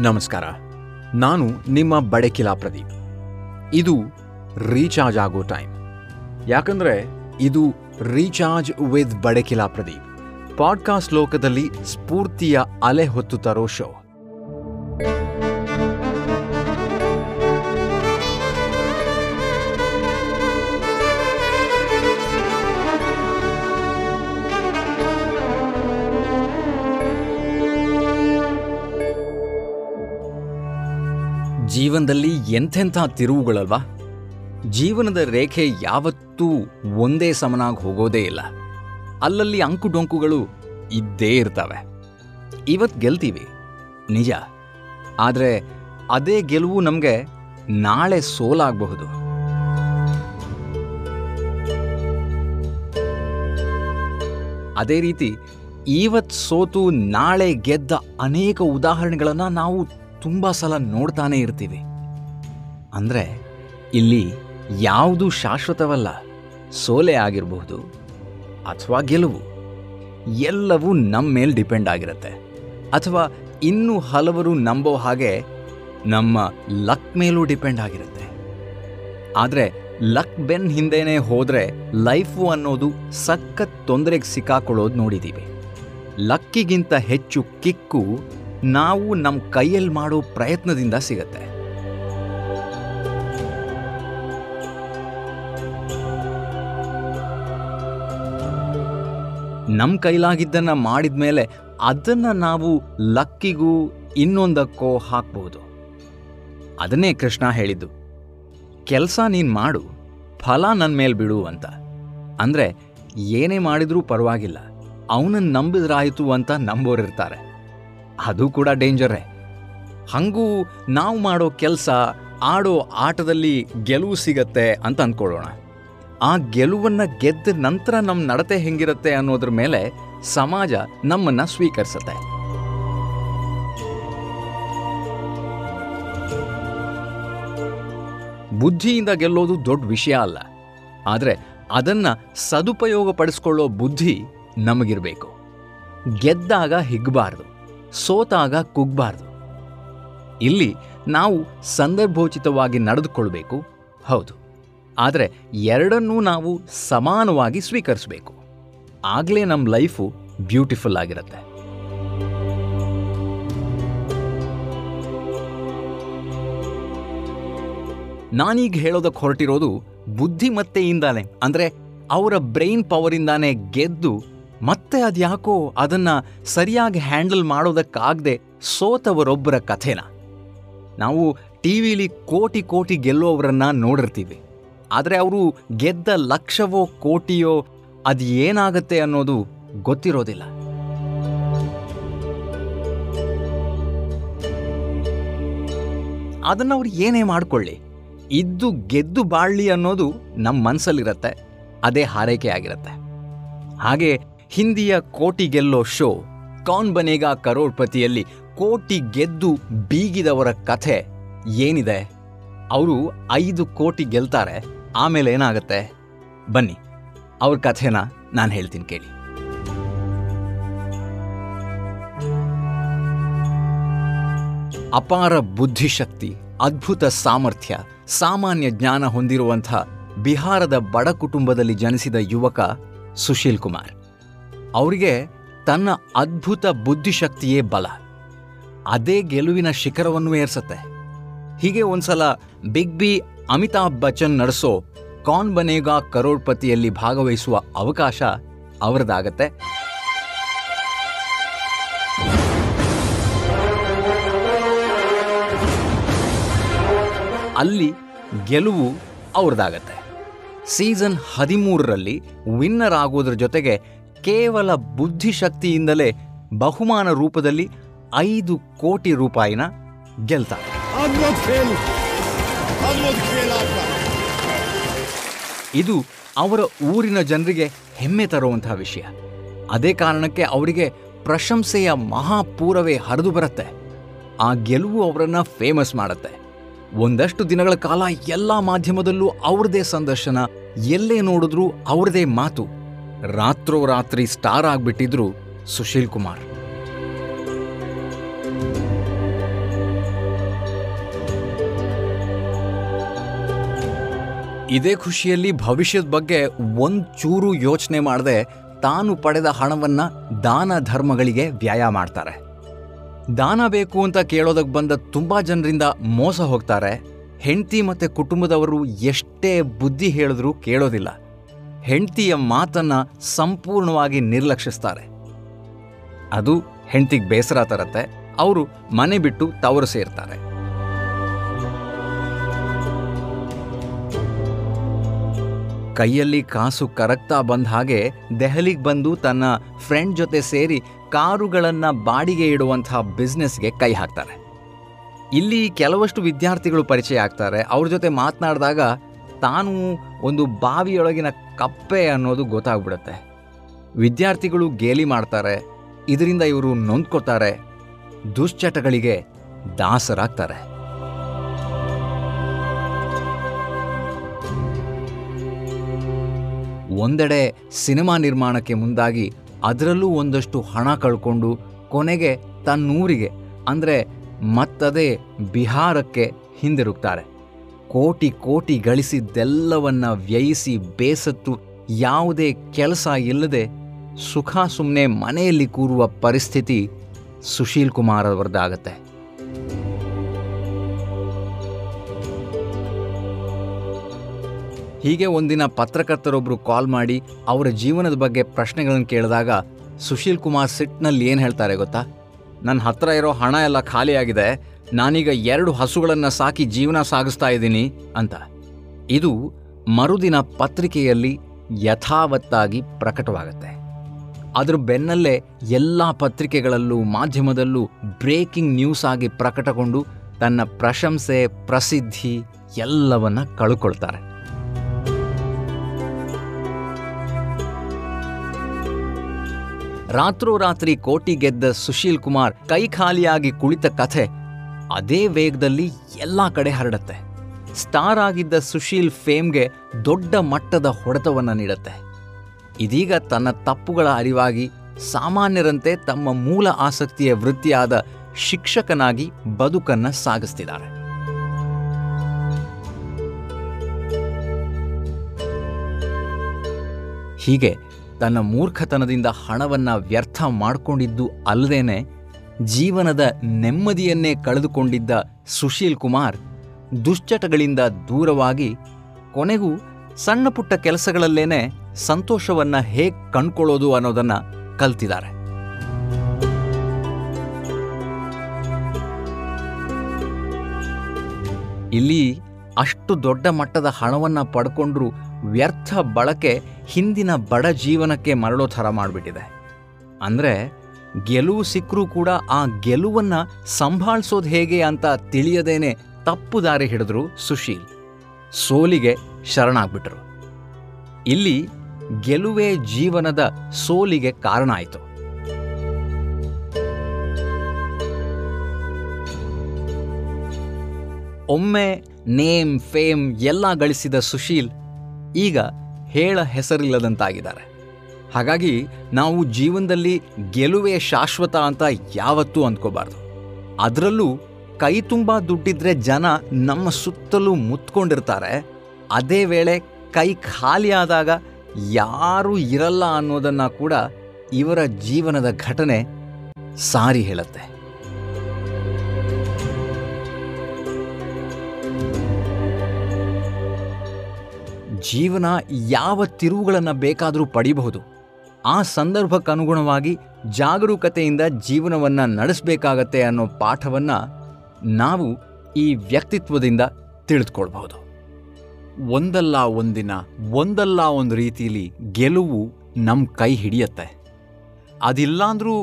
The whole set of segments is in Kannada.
ನಮಸ್ಕಾರ. ನಾನು ನಿಮ್ಮ ಬಡಕಿಲಾ ಪ್ರದೀಪ್. ಇದು ರೀಚಾರ್ಜ್ ಆಗೋ ಟೈಮ್. ಯಾಕಂದ್ರೆ ಇದು recharge with Badakila Pradeep. Podcast ಲೋಕದಲ್ಲಿ ಸ್ಫೂರ್ತಿಯ ಅಲೆ ಹೊತ್ತು ತರೋ ಶೋ. ಜೀವನದಲ್ಲಿ ಎಂಥೆಂಥ ತಿರುವುಗಳಲ್ವಾ? ಜೀವನದ ರೇಖೆ ಯಾವತ್ತೂ ಒಂದೇ ಸಮನಾಗಿ ಹೋಗೋದೇ ಇಲ್ಲ. ಅಲ್ಲಲ್ಲಿ ಅಂಕುಡೊಂಕುಗಳು ಇದ್ದೇ ಇರ್ತವೆ. ಇವತ್ತು ಗೆಲ್ತೀವಿ. ನಿಜ. ಆದರೆ ಅದೇ ಗೆಲುವು ನಮಗೆ ನಾಳೆ ಸೋಲಾಗಬಹುದು. ಅದೇ ರೀತಿ ಇವತ್ತು ಸೋತು ನಾಳೆ ಗೆದ್ದ ಅನೇಕ ಉದಾಹರಣೆಗಳನ್ನು ನಾವು ತುಂಬ ಸಲ ನೋಡ್ತಾನೆ ಇರ್ತೀವಿ. ಅಂದರೆ ಇಲ್ಲಿ ಯಾವುದು ಶಾಶ್ವತವಲ್ಲ, ಸೋಲೆ ಆಗಿರಬಹುದು ಅಥವಾ ಗೆಲುವು. ಎಲ್ಲವೂ ನಮ್ಮ ಮೇಲೆ ಡಿಪೆಂಡ್ ಆಗಿರುತ್ತೆ. ಅಥವಾ ಇನ್ನೂ ಹಲವರು ನಂಬೋ ಹಾಗೆ ನಮ್ಮ ಲಕ್ ಮೇಲೂ ಡಿಪೆಂಡ್ ಆಗಿರುತ್ತೆ. ಆದರೆ ಲಕ್ ಬೆನ್ ಹಿಂದೆನೇ ಹೋದರೆ ಲೈಫು ಅನ್ನೋದು ಸಖತ್ ತೊಂದರೆಗೆ ಸಿಕ್ಕಾಕೊಳ್ಳೋದು ನೋಡಿದ್ದೀವಿ ಲಕ್ಕಿಗಿಂತ ಹೆಚ್ಚು ಕಿಕ್ಕು ನಾವು ನಮ್ಮ ಕೈಯಲ್ಲಿ ಮಾಡೋ ಪ್ರಯತ್ನದಿಂದ ಸಿಗತ್ತೆ. ನಮ್ಮ ಕೈಲಾಗಿದ್ದನ್ನು ಮಾಡಿದ ಮೇಲೆ ಅದನ್ನು ನಾವು ಲಕ್ಕಿಗೂ ಇನ್ನೊಂದಕ್ಕೋ ಹಾಕ್ಬೋದು. ಅದನ್ನೇ ಕೃಷ್ಣ ಹೇಳಿದ್ದು. ಕೆಲಸ ನೀನು ಮಾಡು, ಫಲ ನನ್ನ ಮೇಲೆ ಬಿಡು ಅಂತ. ಅಂದರೆ ಏನೇ ಮಾಡಿದರೂ ಪರವಾಗಿಲ್ಲ ಅವನನ್ನು ನಂಬಿದ್ರಾಯಿತು ಅಂತ ನಂಬೋರಿರ್ತಾರೆ. ಅದು ಕೂಡ ಡೇಂಜರೇ. ಹಂಗೂ ನಾವು ಮಾಡೋ ಕೆಲಸ, ಆಡೋ ಆಟದಲ್ಲಿ ಗೆಲುವು ಸಿಗತ್ತೆ ಅಂತ ಅಂದ್ಕೊಳ್ಳೋಣ ಆ ಗೆಲುವನ್ನು ಗೆದ್ದ ನಂತರ ನಮ್ಮ ನಡತೆ ಹೆಂಗಿರುತ್ತೆ ಅನ್ನೋದ್ರ ಮೇಲೆ ಸಮಾಜ ನಮ್ಮನ್ನ ಸ್ವೀಕರಿಸುತ್ತೆ. ಬುದ್ಧಿಯಿಂದ ಗೆಲ್ಲೋದು ದೊಡ್ಡ ವಿಷಯ ಅಲ್ಲ. ಆದರೆ ಅದನ್ನ ಸದುಪಯೋಗ ಪಡಿಸ್ಕೊಳ್ಳೋ ಬುದ್ಧಿ ನಮಗಿರಬೇಕು. ಗೆದ್ದಾಗ ಹಿಗ್ಬಾರ್ದು, ಸೋತಾಗ ಕುಗ್ಬಾರ್ದು. ಇಲ್ಲಿ ನಾವು ಸಂದರ್ಭೋಚಿತವಾಗಿ ನಡೆದುಕೊಳ್ಬೇಕು. ಹೌದು. ಆದರೆ ಎರಡನ್ನೂ ನಾವು ಸಮಾನವಾಗಿ ಸ್ವೀಕರಿಸಬೇಕು. ಆಗಲೇ ನಮ್ಮ ಲೈಫು ಬ್ಯೂಟಿಫುಲ್ ಆಗಿರುತ್ತೆ. ನಾನೀಗ ಹೇಳೋದಕ್ಕೆ ಹೊರಟಿರೋದು ಬುದ್ಧಿಮತ್ತೆಯಿಂದಾನೆ, ಅಂದರೆ ಅವರ ಬ್ರೈನ್ ಪವರಿಂದಾನೇ ಗೆದ್ದು ಮತ್ತೆ ಅದ್ಯಾಕೋ ಅದನ್ನ ಸರಿಯಾಗಿ ಹ್ಯಾಂಡಲ್ ಮಾಡೋದಕ್ಕಾಗದೆ ಸೋತವರೊಬ್ಬರ ಕಥೆನ. ನಾವು ಟಿ ವಿಲಿ ಕೋಟಿ ಕೋಟಿ ಗೆಲ್ಲುವವರನ್ನ ನೋಡಿರ್ತೀವಿ. ಆದರೆ ಅವರು ಗೆದ್ದ ಲಕ್ಷವೋ ಕೋಟಿಯೋ ಅದು ಏನಾಗುತ್ತೆ ಅನ್ನೋದು ಗೊತ್ತಿರೋದಿಲ್ಲ. ಅದನ್ನು ಅವ್ರು ಏನೇ ಮಾಡಿಕೊಳ್ಳಿ. ಇದ್ದು ಗೆದ್ದು ಬಾಳ್ಲಿ ಅನ್ನೋದು ನಮ್ಮ ಮನಸ್ಸಲ್ಲಿರತ್ತೆ ಅದೇ ಹಾರೈಕೆ ಆಗಿರುತ್ತೆ. ಹಾಗೆ ಹಿಂದಿಯ ಕೋಟಿ ಗೆಲ್ಲೋ ಶೋ, ಕಾನ್ ಬನೇಗಾ ಕರೋಡ್ಪತಿಯಲ್ಲಿ ಕೋಟಿ ಗೆದ್ದು ಬೀಗಿದವರ ಕಥೆ ಏನಿದೆ? ಅವರು ಐದು ಕೋಟಿ ಗೆಲ್ತಾರೆ. ಆಮೇಲೆ ಏನಾಗುತ್ತೆ? ಬನ್ನಿ, ಅವ್ರ ಕಥೆನ ನಾನು ಹೇಳ್ತೀನಿ ಕೇಳಿ. ಅಪಾರ ಬುದ್ಧಿಶಕ್ತಿ, ಅದ್ಭುತ ಸಾಮರ್ಥ್ಯ, ಸಾಮಾನ್ಯ ಜ್ಞಾನ ಹೊಂದಿರುವಂಥ ಬಿಹಾರದ ಬಡ ಕುಟುಂಬದಲ್ಲಿ ಜನಿಸಿದ ಯುವಕ ಸುಶೀಲ್ ಕುಮಾರ್. ಅವರಿಗೆ ತನ್ನ ಅದ್ಭುತ ಬುದ್ಧಿಶಕ್ತಿಯೇ ಬಲ. ಅದೇ ಗೆಲುವಿನ ಶಿಖರವನ್ನು ಏರ್ಸತ್ತೆ. ಹೀಗೆ ಒಂದ್ಸಲ ಬಿಗ್ ಬಿ ಅಮಿತಾಬ್ ಬಚ್ಚನ್ ನಡೆಸೋ ಕಾನ್ ಬನೇಗಾ ಕರೋಡ್ಪತಿಯಲ್ಲಿ ಭಾಗವಹಿಸುವ ಅವಕಾಶ ಅವರದಾಗತ್ತೆ. ಅಲ್ಲಿ ಗೆಲುವು ಅವ್ರದ್ದಾಗತ್ತೆ ಸೀಸನ್ ಹದಿಮೂರರಲ್ಲಿ ವಿನ್ನರ್ ಆಗೋದ್ರ ಜೊತೆಗೆ ಕೇವಲ ಬುದ್ಧಿಶಕ್ತಿಯಿಂದಲೇ ಬಹುಮಾನ ರೂಪದಲ್ಲಿ ಐದು ಕೋಟಿ ರೂಪಾಯಿನ ಗೆಲ್ತಾರೆ ಇದು ಅವರ ಊರಿನ ಜನರಿಗೆ ಹೆಮ್ಮೆ ತರುವಂತಹ ವಿಷಯ. ಅದೇ ಕಾರಣಕ್ಕೆ ಅವರಿಗೆ ಪ್ರಶಂಸೆಯ ಮಹಾಪೂರವೇ ಹರಿದು ಬರುತ್ತೆ. ಆ ಗೆಲುವು ಅವರನ್ನ ಫೇಮಸ್ ಮಾಡುತ್ತೆ. ಒಂದಷ್ಟು ದಿನಗಳ ಕಾಲ ಎಲ್ಲ ಮಾಧ್ಯಮದಲ್ಲೂ ಅವ್ರದೇ ಸಂದರ್ಶನ, ಎಲ್ಲೇ ನೋಡಿದ್ರೂ ಅವ್ರದೇ ಮಾತು. ರಾತ್ರೋರಾತ್ರಿ ಸ್ಟಾರ್ ಆಗಿಬಿಟ್ಟಿದ್ರು ಸುಶೀಲ್ ಕುಮಾರ್. ಇದೇ ಖುಷಿಯಲ್ಲಿ ಭವಿಷ್ಯದ ಬಗ್ಗೆ ಒಂಚೂರು ಚೂರು ಯೋಚನೆ ಮಾಡದೆ ತಾನು ಪಡೆದ ಹಣವನ್ನು ದಾನ ಧರ್ಮಗಳಿಗೆ ವ್ಯಯ ಮಾಡ್ತಾರೆ. ದಾನ ಬೇಕು ಅಂತ ಕೇಳೋದಕ್ಕೆ ಬಂದ ತುಂಬ ಜನರಿಂದ ಮೋಸ ಹೋಗ್ತಾರೆ. ಹೆಂಡತಿ ಮತ್ತು ಕುಟುಂಬದವರು ಎಷ್ಟೇ ಬುದ್ಧಿ ಹೇಳಿದ್ರೂ ಕೇಳೋದಿಲ್ಲ. ಹೆಂಡತಿಯ ಮಾತನ್ನು ಸಂಪೂರ್ಣವಾಗಿ ನಿರ್ಲಕ್ಷಿಸ್ತಾರೆ. ಅದು ಹೆಂಡತಿಗೆ ಬೇಸರ ತರತ್ತೆ. ಅವರು ಮನೆ ಬಿಟ್ಟು ತವರು ಸೇರ್ತಾರೆ. ಕೈಯಲ್ಲಿ ಕಾಸು ಕರಗ್ತಾ ಬಂದ ಹಾಗೆ ದೆಹಲಿಗೆ ಬಂದು ತನ್ನ ಫ್ರೆಂಡ್ ಜೊತೆ ಸೇರಿ ಕಾರುಗಳನ್ನು ಬಾಡಿಗೆ ಇಡುವಂತಹ ಬಿಸ್ನೆಸ್ಗೆ ಕೈ ಹಾಕ್ತಾರೆ. ಇಲ್ಲಿ ಕೆಲವಷ್ಟು ವಿದ್ಯಾರ್ಥಿಗಳು ಪರಿಚಯ ಆಗ್ತಾರೆ. ಅವ್ರ ಜೊತೆ ಮಾತನಾಡಿದಾಗ ತಾನು ಒಂದು ಬಾವಿಯೊಳಗಿನ ಕಪ್ಪೆ ಅನ್ನೋದು ಗೊತ್ತಾಗ್ಬಿಡುತ್ತೆ. ವಿದ್ಯಾರ್ಥಿಗಳು ಗೇಲಿ ಮಾಡ್ತಾರೆ. ಇದರಿಂದ ಇವರು ನೊಂದ್ಕೋತಾರೆ ದುಶ್ಚಟಗಳಿಗೆ ದಾಸರಾಗ್ತಾರೆ. ಒಂದೆಡೆ ಸಿನಿಮಾ ನಿರ್ಮಾಣಕ್ಕೆ ಮುಂದಾಗಿ ಅದರಲ್ಲೂ ಒಂದಷ್ಟು ಹಣ ಕಳ್ಕೊಂಡು ಕೊನೆಗೆ ತನ್ನೂರಿಗೆ, ಅಂದರೆ ಮತ್ತದೇ ಬಿಹಾರಕ್ಕೆ ಹಿಂದಿರುಗ್ತಾರೆ. ಕೋಟಿ ಕೋಟಿ ಗಳಿಸಿದ್ದೆಲ್ಲವನ್ನ ವ್ಯಯಿಸಿ ಬೇಸತ್ತು ಯಾವುದೇ ಕೆಲಸ ಇಲ್ಲದೆ ಸುಖ ಸುಮ್ಮನೆ ಮನೆಯಲ್ಲಿ ಕೂರುವ ಪರಿಸ್ಥಿತಿ ಸುಶೀಲ್ ಕುಮಾರ್ ಅವರದ್ದಾಗತ್ತೆ ಹೀಗೆ ಒಂದಿನ ಪತ್ರಕರ್ತರೊಬ್ಬರು ಕಾಲ್ ಮಾಡಿ ಅವರ ಜೀವನದ ಬಗ್ಗೆ ಪ್ರಶ್ನೆಗಳನ್ನು ಕೇಳಿದಾಗ ಸುಶೀಲ್ ಕುಮಾರ್ ಸಿಟ್ನಲ್ಲಿ ಏನು ಹೇಳ್ತಾರೆ ಗೊತ್ತಾ? ನನ್ನ ಹತ್ರ ಇರೋ ಹಣ ಎಲ್ಲ ಖಾಲಿಯಾಗಿದೆ ನಾನೀಗ ಎರಡು ಹಸುಗಳನ್ನು ಸಾಕಿ ಜೀವನ ಸಾಗಿಸ್ತಾ ಇದ್ದೀನಿ ಅಂತ. ಇದು ಮರುದಿನ ಪತ್ರಿಕೆಯಲ್ಲಿ ಯಥಾವತ್ತಾಗಿ ಪ್ರಕಟವಾಗುತ್ತೆ. ಅದರ ಬೆನ್ನಲ್ಲೇ ಎಲ್ಲ ಪತ್ರಿಕೆಗಳಲ್ಲೂ ಮಾಧ್ಯಮದಲ್ಲೂ ಬ್ರೇಕಿಂಗ್ ನ್ಯೂಸ್ ಆಗಿ ಪ್ರಕಟಗೊಂಡು ತನ್ನ ಪ್ರಶಂಸೆ, ಪ್ರಸಿದ್ಧಿ ಎಲ್ಲವನ್ನ ಕಳ್ಕೊಳ್ತಾರೆ. ರಾತ್ರೋರಾತ್ರಿ ಕೋಟಿ ಗೆದ್ದ ಸುಶೀಲ್ ಕುಮಾರ್ ಕೈ ಖಾಲಿಯಾಗಿ ಕುಳಿತ ಕಥೆ ಅದೇ ವೇಗದಲ್ಲಿ ಎಲ್ಲ ಕಡೆ ಹರಡತ್ತೆ. ಸ್ಟಾರ್ ಆಗಿದ್ದ ಸುಶೀಲ್ ಫೇಮ್ಗೆ ದೊಡ್ಡ ಮಟ್ಟದ ಹೊಡೆತವನ್ನು ನೀಡುತ್ತೆ. ಇದೀಗ ತನ್ನ ತಪ್ಪುಗಳ ಅರಿವಾಗಿ ಸಾಮಾನ್ಯರಂತೆ ತಮ್ಮ ಮೂಲ ಆಸಕ್ತಿಯ ವೃತ್ತಿಯಾದ ಶಿಕ್ಷಕನಾಗಿ ಬದುಕನ್ನ ಸಾಗಿಸ್ತಿದ್ದಾರೆ. ಹೀಗೆ ತನ್ನ ಮೂರ್ಖತನದಿಂದ ಹಣವನ್ನ ವ್ಯರ್ಥ ಮಾಡಿಕೊಂಡಿದ್ದು ಅಲ್ಲದೇನೆ ಜೀವನದ ನೆಮ್ಮದಿಯನ್ನೇ ಕಳೆದುಕೊಂಡಿದ್ದ ಸುಶೀಲ್ ಕುಮಾರ್ ದುಶ್ಚಟಗಳಿಂದ ದೂರವಾಗಿ ಕೊನೆಗೂ ಸಣ್ಣ ಪುಟ್ಟ ಕೆಲಸಗಳಲ್ಲೇನೆ ಸಂತೋಷವನ್ನ ಹೇಗ್ ಕಂಡ್ಕೊಳ್ಳೋದು ಅನ್ನೋದನ್ನ ಕಲ್ತಿದ್ದಾರೆ. ಇಲ್ಲಿ ಅಷ್ಟು ದೊಡ್ಡ ಮಟ್ಟದ ಹಣವನ್ನ ಪಡ್ಕೊಂಡ್ರು ವ್ಯರ್ಥ ಬಳಕೆ ಹಿಂದಿನ ಬಡ ಜೀವನಕ್ಕೆ ಮರಳೋ ಥರ ಮಾಡಿಬಿಟ್ಟಿದೆ. ಅಂದರೆ ಗೆಲುವು ಸಿಕ್ಕರೂ ಕೂಡ ಆ ಗೆಲುವನ್ನು ಸಂಭಾಳಿಸೋದು ಹೇಗೆ ಅಂತ ತಿಳಿಯದೇನೆ ತಪ್ಪು ದಾರಿ ಹಿಡಿದ್ರು ಸುಶೀಲ್. ಸೋಲಿಗೆ ಶರಣಾಗ್ಬಿಟ್ರು. ಇಲ್ಲಿ ಗೆಲುವೇ ಜೀವನದ ಸೋಲಿಗೆ ಕಾರಣ ಆಯಿತು. ಒಮ್ಮೆ ನೇಮ್, ಫೇಮ್ ಎಲ್ಲ ಗಳಿಸಿದ ಸುಶೀಲ್ ಈಗ ಹೇಳ ಹೆಸರಿಲ್ಲದಂತಾಗಿದ್ದಾರೆ. ಹಾಗಾಗಿ ನಾವು ಜೀವನದಲ್ಲಿ ಗೆಲುವೇ ಶಾಶ್ವತ ಅಂತ ಯಾವತ್ತೂ ಅಂದ್ಕೋಬಾರ್ದು. ಅದರಲ್ಲೂ ಕೈ ತುಂಬ ದುಡ್ಡಿದ್ರೆ ಜನ ನಮ್ಮ ಸುತ್ತಲೂ ಮುತ್ಕೊಂಡಿರ್ತಾರೆ. ಅದೇ ವೇಳೆ ಕೈ ಖಾಲಿಯಾದಾಗ ಯಾರೂ ಇರಲ್ಲ ಅನ್ನೋದನ್ನು ಕೂಡ ಇವರ ಜೀವನದ ಘಟನೆ ಸಾರಿ ಹೇಳುತ್ತೆ. ಜೀವನ ಯಾವ ತಿರುವುಗಳನ್ನು ಬೇಕಾದರೂ ಪಡಿಬಹುದು. ಆ ಸಂದರ್ಭಕ್ಕನುಗುಣವಾಗಿ ಜಾಗರೂಕತೆಯಿಂದ ಜೀವನವನ್ನು ನಡೆಸಬೇಕಾಗತ್ತೆ ಅನ್ನೋ ಪಾಠವನ್ನು ನಾವು ಈ ವ್ಯಕ್ತಿತ್ವದಿಂದ ತಿಳಿದುಕೊಳ್ಬಹುದು. ಒಂದಲ್ಲ ಒಂದಿನ, ಒಂದಲ್ಲ ಒಂದು ರೀತಿಯಲ್ಲಿ ಗೆಲುವು ನಮ್ಮ ಕೈ ಹಿಡಿಯತ್ತೆ. ಅದಿಲ್ಲಾಂದ್ರೂ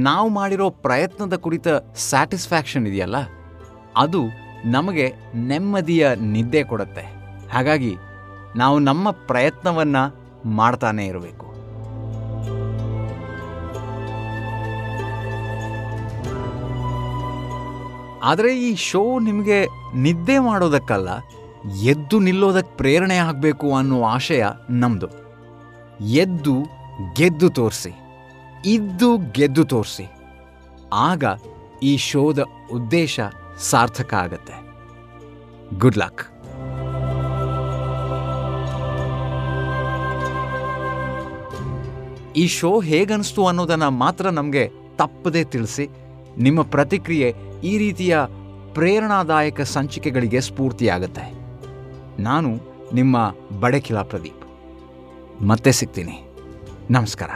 ನಾವು ಮಾಡಿರೋ ಪ್ರಯತ್ನದ ಕುರಿತ ಸ್ಯಾಟಿಸ್ಫ್ಯಾಕ್ಷನ್ ಇದೆಯಲ್ಲ, ಅದು ನಮಗೆ ನೆಮ್ಮದಿಯ ನಿದ್ದೆ ಕೊಡುತ್ತೆ. ಹಾಗಾಗಿ ನಾವು ನಮ್ಮ ಪ್ರಯತ್ನವನ್ನ ಮಾಡ್ತಾನೇ ಇರಬೇಕು. ಆದರೆ ಈ ಶೋ ನಿಮಗೆ ನಿದ್ದೆ ಮಾಡೋದಕ್ಕಲ್ಲ, ಎದ್ದು ನಿಲ್ಲೋದಕ್ಕೆ ಪ್ರೇರಣೆ ಆಗಬೇಕು ಅನ್ನೋ ಆಶಯ ನಮ್ಮದು ಎದ್ದು ಗೆದ್ದು ತೋರಿಸಿ, ಇದ್ದು ಗೆದ್ದು ತೋರಿಸಿ. ಆಗ ಈ ಶೋದ ಉದ್ದೇಶ ಸಾರ್ಥಕ ಆಗತ್ತೆ. ಗುಡ್ ಲಕ್ ಈ ಶೋ ಹೇಗನ್ನಿಸ್ತು ಅನ್ನೋದನ್ನು ಮಾತ್ರ ನಮಗೆ ತಪ್ಪದೇ ತಿಳಿಸಿ, ನಿಮ್ಮ ಪ್ರತಿಕ್ರಿಯೆ ಈ ರೀತಿಯ ಪ್ರೇರಣಾದಾಯಕ ಸಂಚಿಕೆಗಳಿಗೆ ಸ್ಫೂರ್ತಿಯಾಗುತ್ತೆ. ನಾನು ನಿಮ್ಮ ಬಡಕಿಲಾ ಪ್ರದೀಪ್. ಮತ್ತೆ ಸಿಗ್ತೀನಿ. ನಮಸ್ಕಾರ.